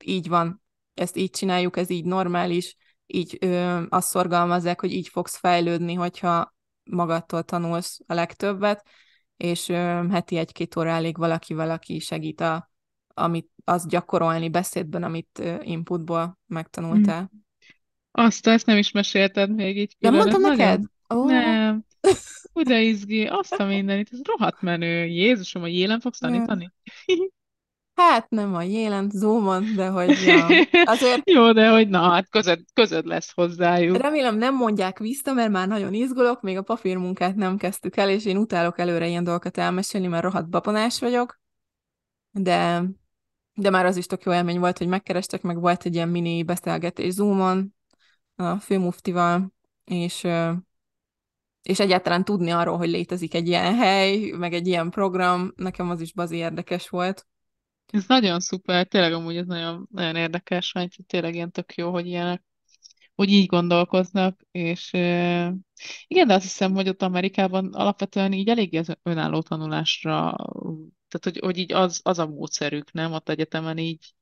így van, ezt így csináljuk, ez így normális, így ö, azt szorgalmazzák, hogy így fogsz fejlődni, hogyha magadtól tanulsz a legtöbbet, és ö, heti egy-két óra elég valakivel, aki segít a, amit, azt gyakorolni beszédben, amit ö, inputból megtanultál. Mm. Azt, ezt nem is mesélted még így. Nem mondtam neked? Oh. Nem. Ugye izgi, azt a mindenit, ez rohadt menő. Jézusom, a jélen fogsz tanítani? Hát nem a jélen, zoomon, de hogy ja, azért... Jó, de hogy na, hát közöd, közöd lesz hozzájuk. Remélem nem mondják vissza, mert már nagyon izgulok, még a papírmunkát nem kezdtük el, és én utálok előre ilyen dolgokat elmesélni, mert rohadt baponás vagyok, de, de már az is tök jó élmény volt, hogy megkerestek, meg volt egy ilyen mini beszélgetés Zoomon a főmuftival, és és egyáltalán tudni arról, hogy létezik egy ilyen hely, meg egy ilyen program, nekem az is bazi érdekes volt. Ez nagyon szuper, tényleg amúgy ez nagyon, nagyon érdekes, mert tényleg ilyen tök jó, hogy ilyenek, hogy így gondolkoznak, és igen, de azt hiszem, hogy ott Amerikában alapvetően így elég az önálló tanulásra, tehát hogy, hogy így az, az a módszerük, nem? Ott egyetemen így,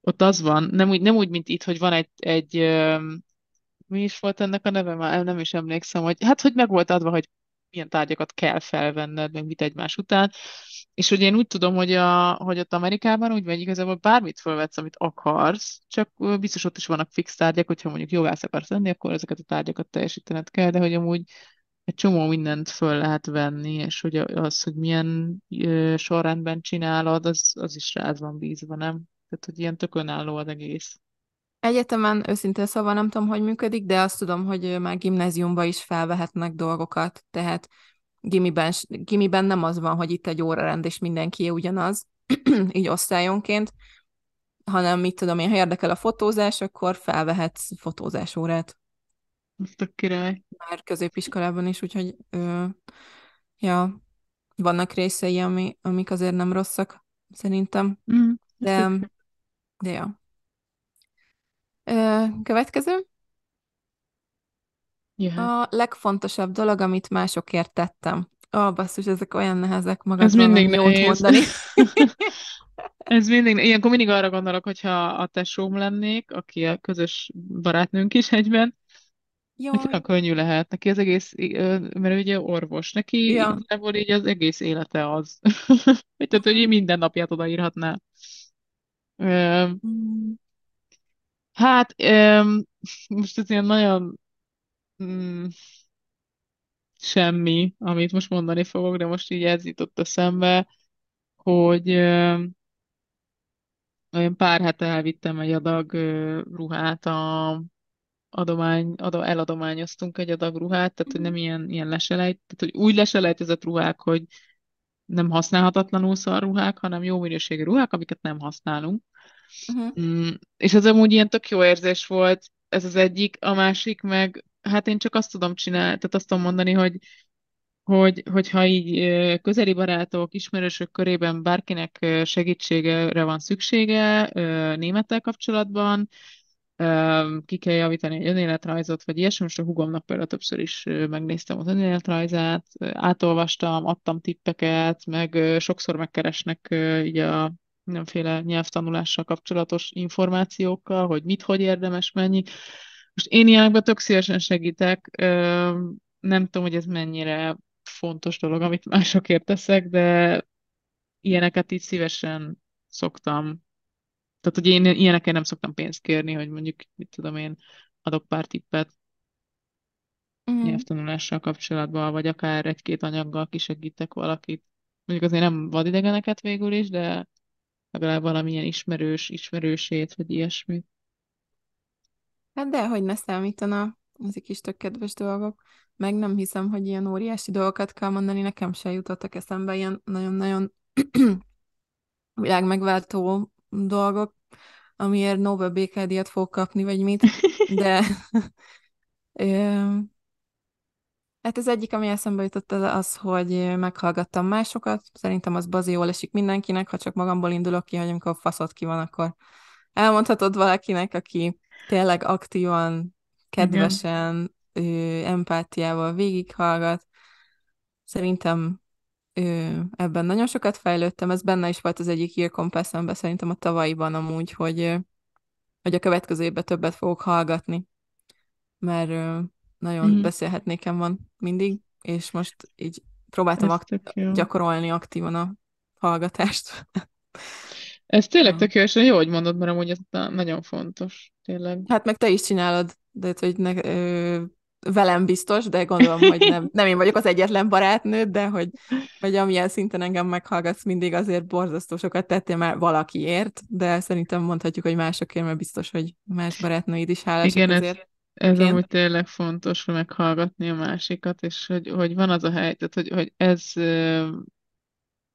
ott az van, nem úgy, nem úgy mint itt, hogy van egy, egy mi is volt ennek a neve, már nem is emlékszem, hogy hát, hogy meg volt adva, hogy milyen tárgyakat kell felvenned, meg mit egymás után. És hogy én úgy tudom, hogy, a, hogy ott Amerikában úgy vagy igazából bármit felvetsz, amit akarsz, csak biztos ott is vannak fix tárgyak, hogyha mondjuk jogász akarsz lenni, akkor ezeket a tárgyakat teljesítened kell, de hogy amúgy egy csomó mindent föl lehet venni, és hogy az, hogy milyen sorrendben csinálod, az, az is rád van bízva, nem? Tehát, hogy ilyen tök önálló az egész. Egyetemen őszintén szóval nem tudom, hogy működik, de azt tudom, hogy már gimnáziumban is felvehetnek dolgokat, tehát gimiben, gimiben nem az van, hogy itt egy órarend és mindenki ugyanaz, így osztályonként, hanem mit tudom én, ha érdekel a fotózás, akkor felvehetsz fotózás órát. Azt a király. Már középiskolában is, úgyhogy ö, ja, vannak részei, ami, amik azért nem rosszak, szerintem. Mm, de, de ja. Következő. Jöhet. A legfontosabb dolog, amit másokért tettem. Ó, oh, basszus, ezek olyan nehezek magadról, Ez mindig nehéz. mondani. Ez mindig, ilyenkor mindig arra gondolok, hogyha a tesóm lennék, aki a közös barátnőnk is egyben, Jaj. neki a könnyű lehet. Neki az egész, mert ő ugye orvos, neki ja. így az egész élete az. Tehát, hogy minden napját odaírhatná. Mm. Hát, öm, most ez ilyen nagyon mm, semmi, amit most mondani fogok, de most így ez jutott eszembe, hogy öm, olyan pár hete elvittem egy adag ö, ruhát a adomány, ado, eladományoztunk egy adag ruhát, tehát hogy nem ilyen, ilyen leselejt, tehát hogy úgy leselejtezett ruhák, hogy nem használhatatlanul szar ruhák, hanem jó minőségű ruhák, amiket nem használunk. Uh-huh. Mm, és ez amúgy ilyen tök jó érzés volt, ez az egyik, a másik meg, hát én csak azt tudom csinálni, tehát azt tudom mondani, hogy hogy, hogyha így közeli barátok, ismerősök körében bárkinek segítségre van szüksége némettel kapcsolatban, ki kell javítani egy önéletrajzot, vagy ilyesmi. Most a hugomnak például többször is megnéztem az önéletrajzát, átolvastam, adtam tippeket, meg sokszor megkeresnek így a mindenféle nyelvtanulással kapcsolatos információkkal, hogy mit, hogy érdemes, mennyi. Most én ilyenekben tök szívesen segítek, nem tudom, hogy ez mennyire fontos dolog, amit másokért teszek, de ilyeneket így szívesen szoktam. Tehát, hogy én ilyenekért nem szoktam pénzt kérni, hogy mondjuk, mit tudom én, adok pár tippet uh-huh. nyelvtanulással kapcsolatban, vagy akár egy-két anyaggal kisegítek valakit. Mondjuk azért nem vadidegeneket végül is, de legalább valamilyen ismerős, ismerősét, vagy ilyesmi. Hát de, hogy ne számítana, ezek is tök kedves dolgok. Meg nem hiszem, hogy ilyen óriási dolgokat kell mondani, nekem se jutottak eszembe ilyen nagyon-nagyon világmegváltó dolgok, amiért Nobel békedíjat fog kapni, vagy mit, de Hát az egyik, ami eszembe jutott, az, az, hogy meghallgattam másokat. Szerintem az bazi jól esik mindenkinek, ha csak magamból indulok ki, hogy amikor faszod ki van, akkor elmondhatod valakinek, aki tényleg aktívan, kedvesen empátiával végighallgat. Szerintem ebben nagyon sokat fejlődtem, ez benne is volt az egyik Year compass szerintem a tavalyiban amúgy, hogy, hogy a következő évben többet fogok hallgatni, mert nagyon mm. beszélhetnékem van mindig, és most így próbáltam akt- gyakorolni aktívan a hallgatást. Ez tényleg tök jó, és jó, hogy mondod, mert amúgy ez nagyon fontos, tényleg. Hát meg te is csinálod, de hogy ne, ö, velem biztos, de gondolom, hogy nem, nem én vagyok az egyetlen barátnő, de hogy, hogy amilyen szinten engem meghallgatsz, mindig azért borzasztó sokat tettél már valakiért, de szerintem mondhatjuk, hogy másokért, mert biztos, hogy más barátnőid is hálásak Igen, azért. Ez, ez amúgy tényleg fontos, hogy meghallgatni a másikat, és hogy, hogy van az a helyzet, hogy, hogy ez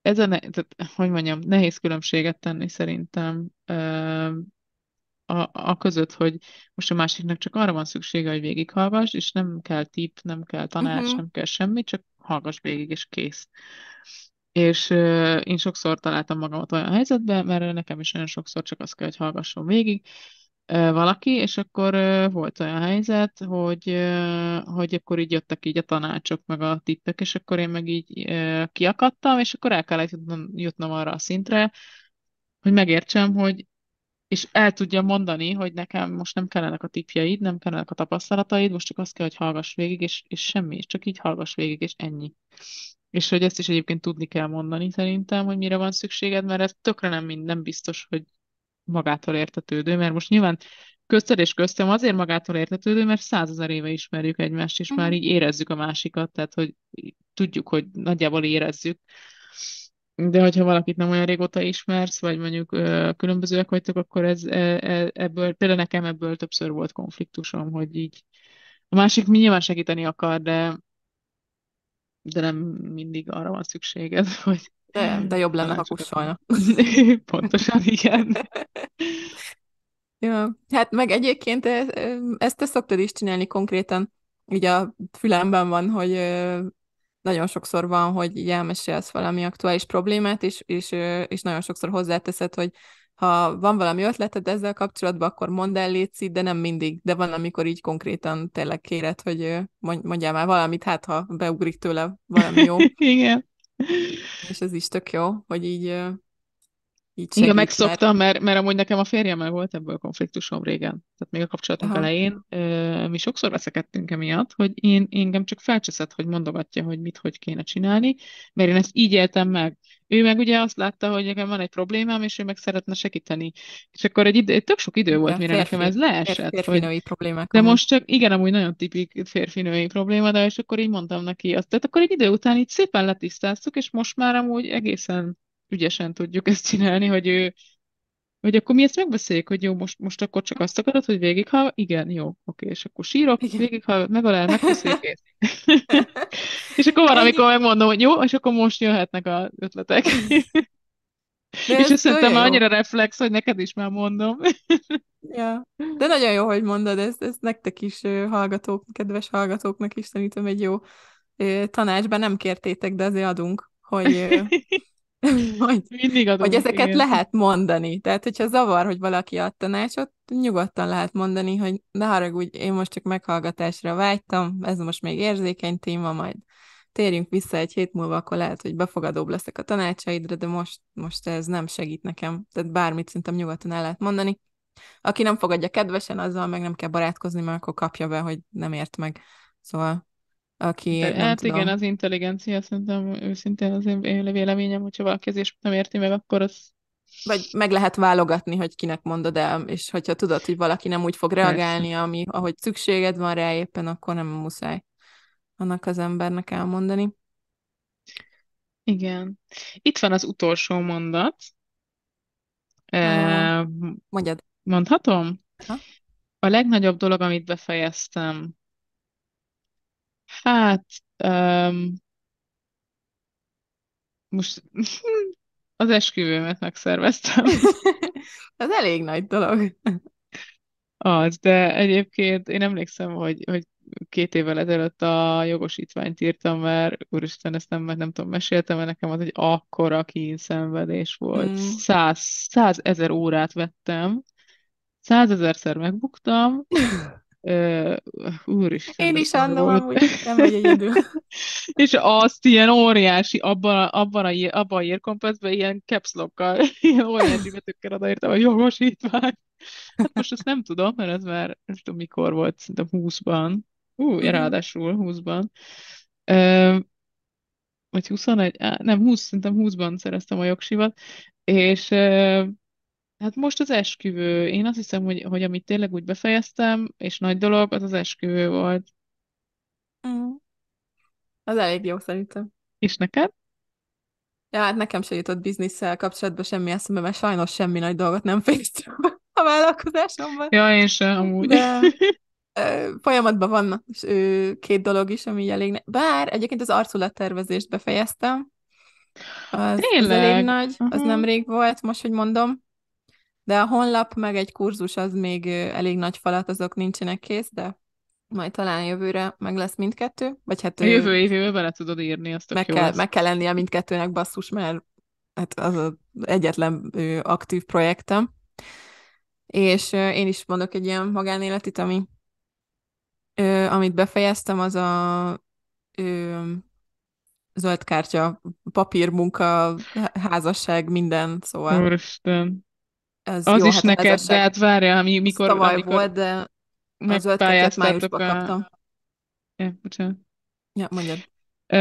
ez a, ne, tehát, hogy mondjam, nehéz különbséget tenni szerintem a, a között, hogy most a másiknak csak arra van szüksége, hogy végighallgass, és nem kell tip, nem kell tanács, uh-huh. nem kell semmi, csak hallgass végig, és kész. És uh, én sokszor találtam magamat olyan helyzetben, mert nekem is nagyon sokszor csak azt kell, hogy hallgasson végig, valaki, és akkor volt olyan helyzet, hogy, hogy akkor így jöttek így a tanácsok, meg a tippek, és akkor én meg így kiakadtam, és akkor el kellett jutnom, jutnom arra a szintre, hogy megértsem, hogy és el tudja mondani, hogy nekem most nem kellenek a tipjeid, nem kellenek a tapasztalataid, most csak azt kell, hogy hallgass végig, és, és semmi, és csak így hallgass végig, és ennyi. És hogy ezt is egyébként tudni kell mondani szerintem, hogy mire van szükséged, mert ez tökre nem, nem biztos, hogy magától értetődő, mert most nyilván közted és köztem azért magától értetődő, mert százezer éve ismerjük egymást, és már mhm. így érezzük a másikat, tehát hogy tudjuk, hogy nagyjából érezzük. De hogyha valakit nem olyan régóta ismersz, vagy mondjuk különbözőek vagytok, akkor ez, e, e, ebből, például nekem ebből többször volt konfliktusom, hogy így a másik mi nyilván segíteni akar, de de nem mindig arra van szükséged, hogy de, de jobb lenne, ha kussolna. Pontosan, igen. ja, hát meg egyébként ezt te szoktad is csinálni konkrétan, így a fülemben van, hogy nagyon sokszor van, hogy így elmesélsz valami aktuális problémát, és, és, és nagyon sokszor hozzáteszed, hogy ha van valami ötleted ezzel kapcsolatban, akkor mondd el létszik, de nem mindig. De van, amikor így konkrétan tényleg kéred, hogy mondjál már valamit, hát ha beugrik tőle valami jó. Igen. És ez is tök jó, hogy így, így segít, Igen, megszoktam, mert... mert, mert amúgy nekem a férjemmel volt ebből konfliktusom régen. Tehát még a kapcsolatunk Aha. elején mi sokszor veszekedtünk emiatt, hogy én engem csak felcseszett, hogy mondogatja, hogy mit, hogy kéne csinálni, mert én ezt így éltem meg. Ő meg ugye azt látta, hogy nekem van egy problémám, és ő meg szeretne segíteni. És akkor egy idő, tök sok idő volt, mire férfi, nekem ez leesett. Férfinői hogy, problémák. De amúgy. most csak, igen, amúgy nagyon tipik férfinői probléma, de és akkor így mondtam neki azt. Tehát akkor egy idő után így szépen letisztáztuk, és most már amúgy egészen ügyesen tudjuk ezt csinálni, hogy ő hogy akkor mi ezt megbeszéljük, hogy jó, most, most akkor csak azt akarod, hogy végighallgat? Igen, jó, oké, és akkor sírok, végighallgat, megalál, megbeszéljük, és akkor van, amikor megmondom, hogy jó, és akkor most jöhetnek az ötletek. De és ez szerintem annyira reflex, hogy neked is már mondom. ja. De nagyon jó, hogy mondod, ez, ez nektek is hallgatók, kedves hallgatóknak is szerintem egy jó tanácsban nem kértétek, de azért adunk, hogy hogy, Mindig adunk, hogy ezeket igen. lehet mondani. Tehát, hogyha zavar, hogy valaki ad tanácsot, nyugodtan lehet mondani, hogy ne haragudj, én most csak meghallgatásra vágytam, ez most még érzékeny téma, majd térjünk vissza egy hét múlva, akkor lehet, hogy befogadóbb leszek a tanácsaidra, de most, most ez nem segít nekem. Tehát bármit szerintem nyugodtan el lehet mondani. Aki nem fogadja kedvesen, azzal meg nem kell barátkozni, mert akkor kapja be, hogy nem ért meg. Szóval aki De, nem hát tudom. igen, az intelligencia szerintem őszintén az én véleményem, hogyha valaki ezért nem érti meg, akkor az vagy meg lehet válogatni, hogy kinek mondod el, és hogyha tudod, hogy valaki nem úgy fog reagálni, Persze. ami, ahogy szükséged van rá éppen, akkor nem muszáj annak az embernek elmondani. Igen. Itt van az utolsó mondat. Uh, mondjad. Mondhatom? Ha? A legnagyobb dolog, amit befejeztem, Hát, um, most az esküvőmet megszerveztem. Az elég nagy dolog. Az, de egyébként én emlékszem, hogy, hogy két évvel ezelőtt a jogosítványt írtam, mert úristen, ezt nem, nem tudom, meséltem, mert nekem az egy akkora kínszenvedés volt. Mm. Száz, száz ezer órát vettem, százezerszer megbuktam, Uh, úristen, Én is annom amúgy, nem vagy egyedül. és azt ilyen óriási, abban, abban a, abban a írkompaszban ilyen capslokkal, ilyen óriási betűkkel odaírtam, hogy jogosítvány. Hát most ezt nem tudom, mert ez már nem tudom mikor volt, szerintem 20-ban. Ú, uh, ráadásul 20-ban. Uh, vagy 21, á, nem 20, szerintem 20-ban szereztem a jogsivat, és uh, Hát most az esküvő. Én azt hiszem, hogy, hogy amit tényleg úgy befejeztem, és nagy dolog, az az esküvő volt. Mm. Az elég jó szerintem. És neked? Ja, hát nekem se jutott bizniszsel kapcsolatban semmi eszembe, mert sajnos semmi nagy dolgot nem fejeztem a vállalkozásomban. Ja, én sem, amúgy. De ö, folyamatban van ö, két dolog is, ami elég... Ne... Bár egyébként az arculattervezést befejeztem. Az, az elég nagy, uh-huh. az nemrég volt, most, hogy mondom. De a honlap meg egy kurzus az még elég nagy falat, azok nincsenek kész, de majd talán jövőre meg lesz mindkettő. Vagy hát a jövő évében bele tudod írni, azt meg, kell, meg kell lennie mindkettőnek basszus, mert hát az az egyetlen ő, aktív projektem. És én is mondok egy ilyen magánéletit, ami ö, amit befejeztem, az a ö, zöld kártya, papírmunka, házasság, minden, szóval. Úristen. Ez az jó, is hát neked, de hát várjál, mi, mikor... Tavaly amikor volt, de az ötletet májusban a... kaptam. Ja, bocsánat. Ja, mondjad. Ö,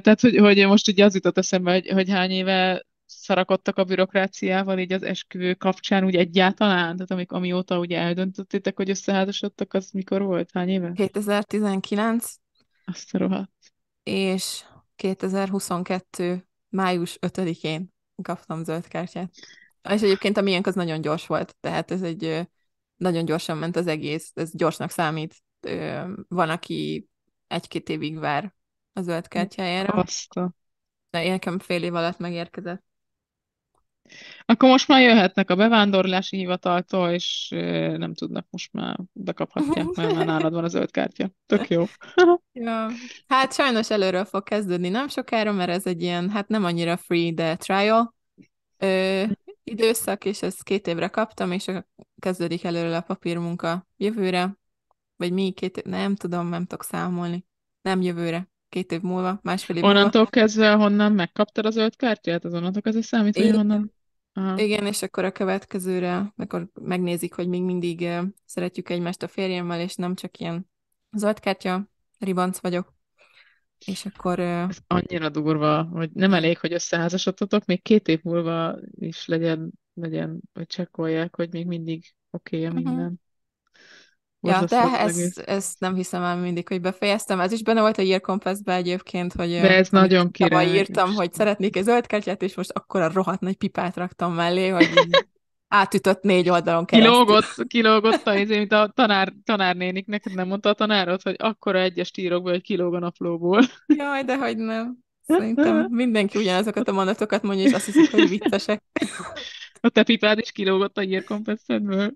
tehát, hogy, hogy most ugye az jutott eszembe, hogy, hogy hány éve szarakodtak a bürokráciával így az esküvő kapcsán, úgy egyáltalán? Tehát amik, amióta ugye eldöntöttétek, hogy összeházasodtak, az mikor volt? Hány éve? 2019. Azt a rohadt. És 2022. május 5-én kaptam zöld kártyát. És egyébként a miénk az nagyon gyors volt, tehát ez egy nagyon gyorsan ment az egész, ez gyorsnak számít. Van, aki egy-két évig vár a zöld kártyájára. Azt De nekem fél év alatt megérkezett. Akkor most már jöhetnek a bevándorlási hivataltól, és nem tudnak, most már bekaphatják, mert már nálad van a zöld kártya. Tök jó. ja. Hát sajnos előről fog kezdődni nem sokára, mert ez egy ilyen, hát nem annyira free, de trial. Ö, időszak, és ezt két évre kaptam, és kezdődik előre a papírmunka jövőre, vagy mi két év, nem tudom, nem tudok számolni. Nem jövőre, két év múlva, másfél év Onnantól múlva. kezdve, honnan megkaptad a zöld kártyát, az onnantól kezdve számít, hogy honnan? Aha. Igen, és akkor a következőre, akkor megnézik, hogy még mindig uh, szeretjük egymást a férjemmel, és nem csak ilyen zöld kártya, ribanc vagyok. És akkor... Ez annyira durva, hogy nem elég, hogy összeházasodtatok, még két év múlva is legyen, legyen hogy csekkolják, hogy még mindig oké okay minden. Uh-huh. Ja, de ezt, ezt nem hiszem el mindig, hogy befejeztem. Ez is benne volt a Year Compass-be egyébként, hogy de ez nagyon király. írtam, hogy szeretnék egy zöld kártyát, és most akkor a rohadt nagy pipát raktam mellé, hogy átütött négy oldalon keresztül. Kilógott, kilógott a izé, mint a tanár, tanárnénik, neked nem mondta a tanárod, hogy akkora egyes írok be, hogy kilóg a naplóból. Jaj, de hogy nem. Szerintem mindenki ugyanazokat a mondatokat mondja, és azt hiszik, hogy viccesek. A te pipád is kilógott a írkompeszedből.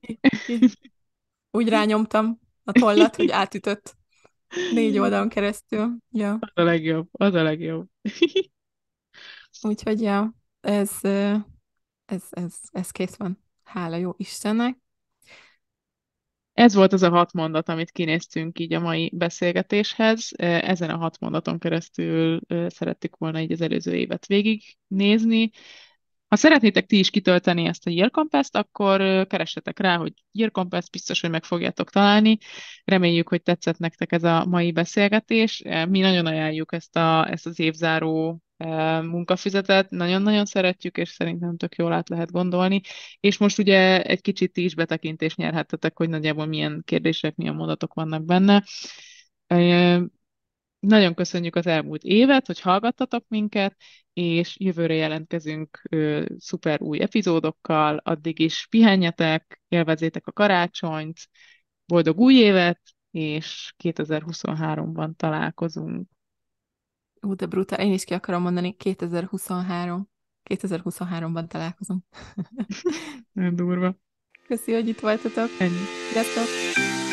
Úgy rányomtam a tollat, hogy átütött négy oldalon keresztül. Ja. Az a legjobb, az a legjobb. Úgyhogy ja, ez, ez, ez, ez kész van. Hála jó Istennek. Ez volt az a hat mondat, amit kinéztünk így a mai beszélgetéshez. Ezen a hat mondaton keresztül szerettük volna így az előző évet végignézni. Ha szeretnétek ti is kitölteni ezt a Year akkor keressetek rá, hogy Year Compass, biztos, hogy meg fogjátok találni. Reméljük, hogy tetszett nektek ez a mai beszélgetés. Mi nagyon ajánljuk ezt, a, ezt az évzáró munkafizetet, nagyon-nagyon szeretjük, és szerintem tök jól át lehet gondolni. És most ugye egy kicsit ti is betekintést nyerhettetek, hogy nagyjából milyen kérdések, milyen mondatok vannak benne. Nagyon köszönjük az elmúlt évet, hogy hallgattatok minket, és jövőre jelentkezünk ö, szuper új epizódokkal, addig is pihenjetek, élvezétek a karácsonyt, boldog új évet, és 2023-ban találkozunk. Ú, de brutál, én is ki akarom mondani, 2023. 2023-ban találkozunk. Nagyon durva. Köszi, hogy itt voltatok. Ennyi. Sziasztok!